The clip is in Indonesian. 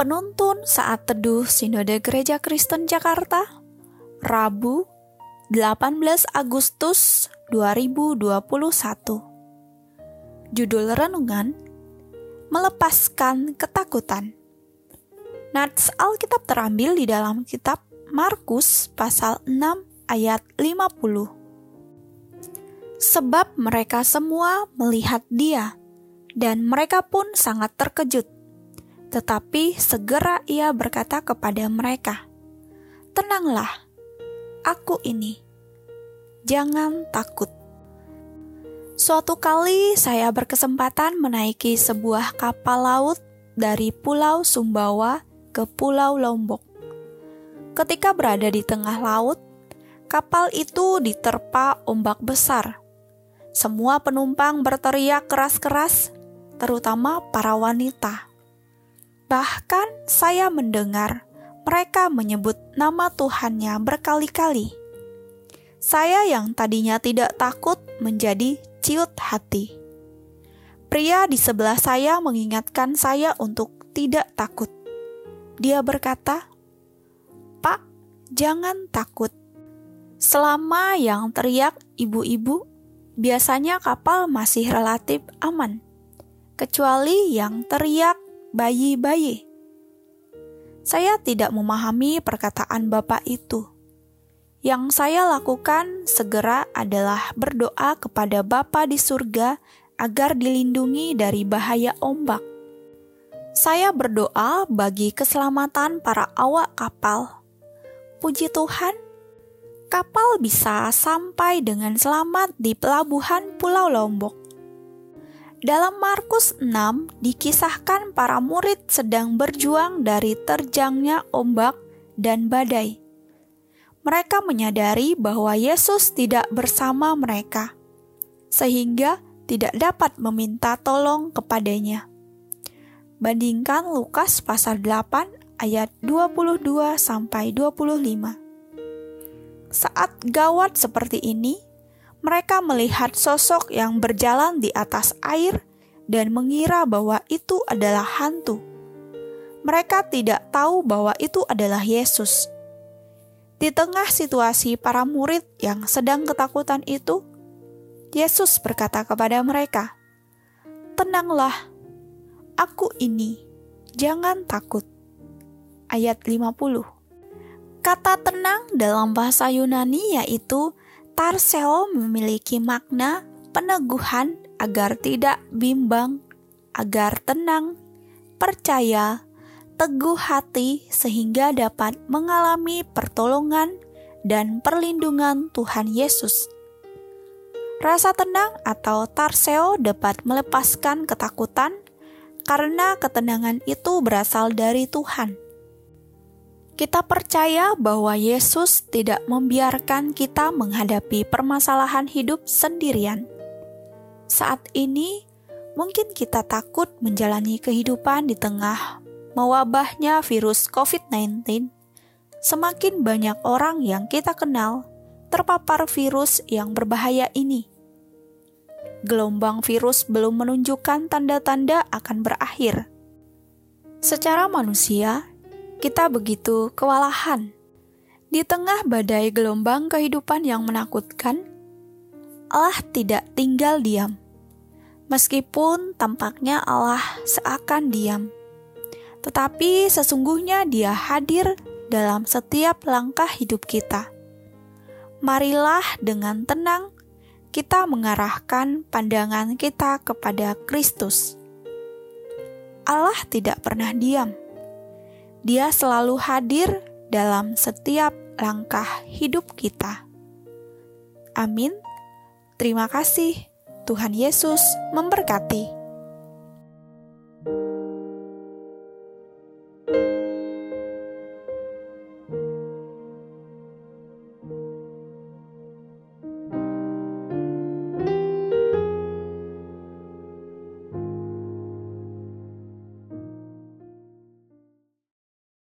Penuntun saat teduh Sinode Gereja Kristen Jakarta, Rabu, 18 Agustus 2021. Judul renungan: Melepaskan Ketakutan. Nats Alkitab terambil di dalam kitab Markus pasal 6 ayat 50. Sebab mereka semua melihat dia, dan mereka pun sangat terkejut tetapi segera ia berkata kepada mereka, "Tenanglah, aku ini. Jangan takut." Suatu kali saya berkesempatan menaiki sebuah kapal laut dari Pulau Sumbawa ke Pulau Lombok. Ketika berada di tengah laut, kapal itu diterpa ombak besar. Semua penumpang berteriak keras-keras, terutama para wanita. Bahkan saya mendengar mereka menyebut nama Tuhannya berkali-kali. Saya yang tadinya tidak takut menjadi ciut hati. Pria di sebelah saya mengingatkan saya untuk tidak takut. Dia berkata, "Pak, jangan takut." Selama yang teriak ibu-ibu, biasanya kapal masih relatif aman, kecuali yang teriak bayi-bayi. Saya tidak memahami perkataan Bapak itu. Yang saya lakukan segera adalah berdoa kepada Bapa di surga agar dilindungi dari bahaya ombak. Saya berdoa bagi keselamatan para awak kapal. Puji Tuhan, kapal bisa sampai dengan selamat di pelabuhan Pulau Lombok. Dalam Markus 6 dikisahkan para murid sedang berjuang dari terjangnya ombak dan badai. Mereka menyadari bahwa Yesus tidak bersama mereka, sehingga tidak dapat meminta tolong kepadanya. Bandingkan Lukas pasal 8 ayat 22 sampai 25. Saat gawat seperti ini, mereka melihat sosok yang berjalan di atas air dan mengira bahwa itu adalah hantu. Mereka tidak tahu bahwa itu adalah Yesus. Di tengah situasi para murid yang sedang ketakutan itu, Yesus berkata kepada mereka, "Tenanglah, aku ini, jangan takut." Ayat 50. Kata tenang dalam bahasa Yunani yaitu Tarseo memiliki makna peneguhan agar tidak bimbang, agar tenang, percaya, teguh hati sehingga dapat mengalami pertolongan dan perlindungan Tuhan Yesus. Rasa tenang atau tarseo dapat melepaskan ketakutan karena ketenangan itu berasal dari Tuhan. Kita percaya bahwa Yesus tidak membiarkan kita menghadapi permasalahan hidup sendirian. Saat ini, mungkin kita takut menjalani kehidupan di tengah mewabahnya virus COVID-19. Semakin banyak orang yang kita kenal terpapar virus yang berbahaya ini. Gelombang virus belum menunjukkan tanda-tanda akan berakhir. Secara manusia, kita begitu kewalahan. Di tengah badai gelombang kehidupan yang menakutkan, Allah tidak tinggal diam. Meskipun tampaknya Allah seakan diam, tetapi sesungguhnya Dia hadir dalam setiap langkah hidup kita. Marilah dengan tenang kita mengarahkan pandangan kita kepada Kristus. Allah tidak pernah diam dia selalu hadir dalam setiap langkah hidup kita. Amin. Terima kasih. Tuhan Yesus memberkati.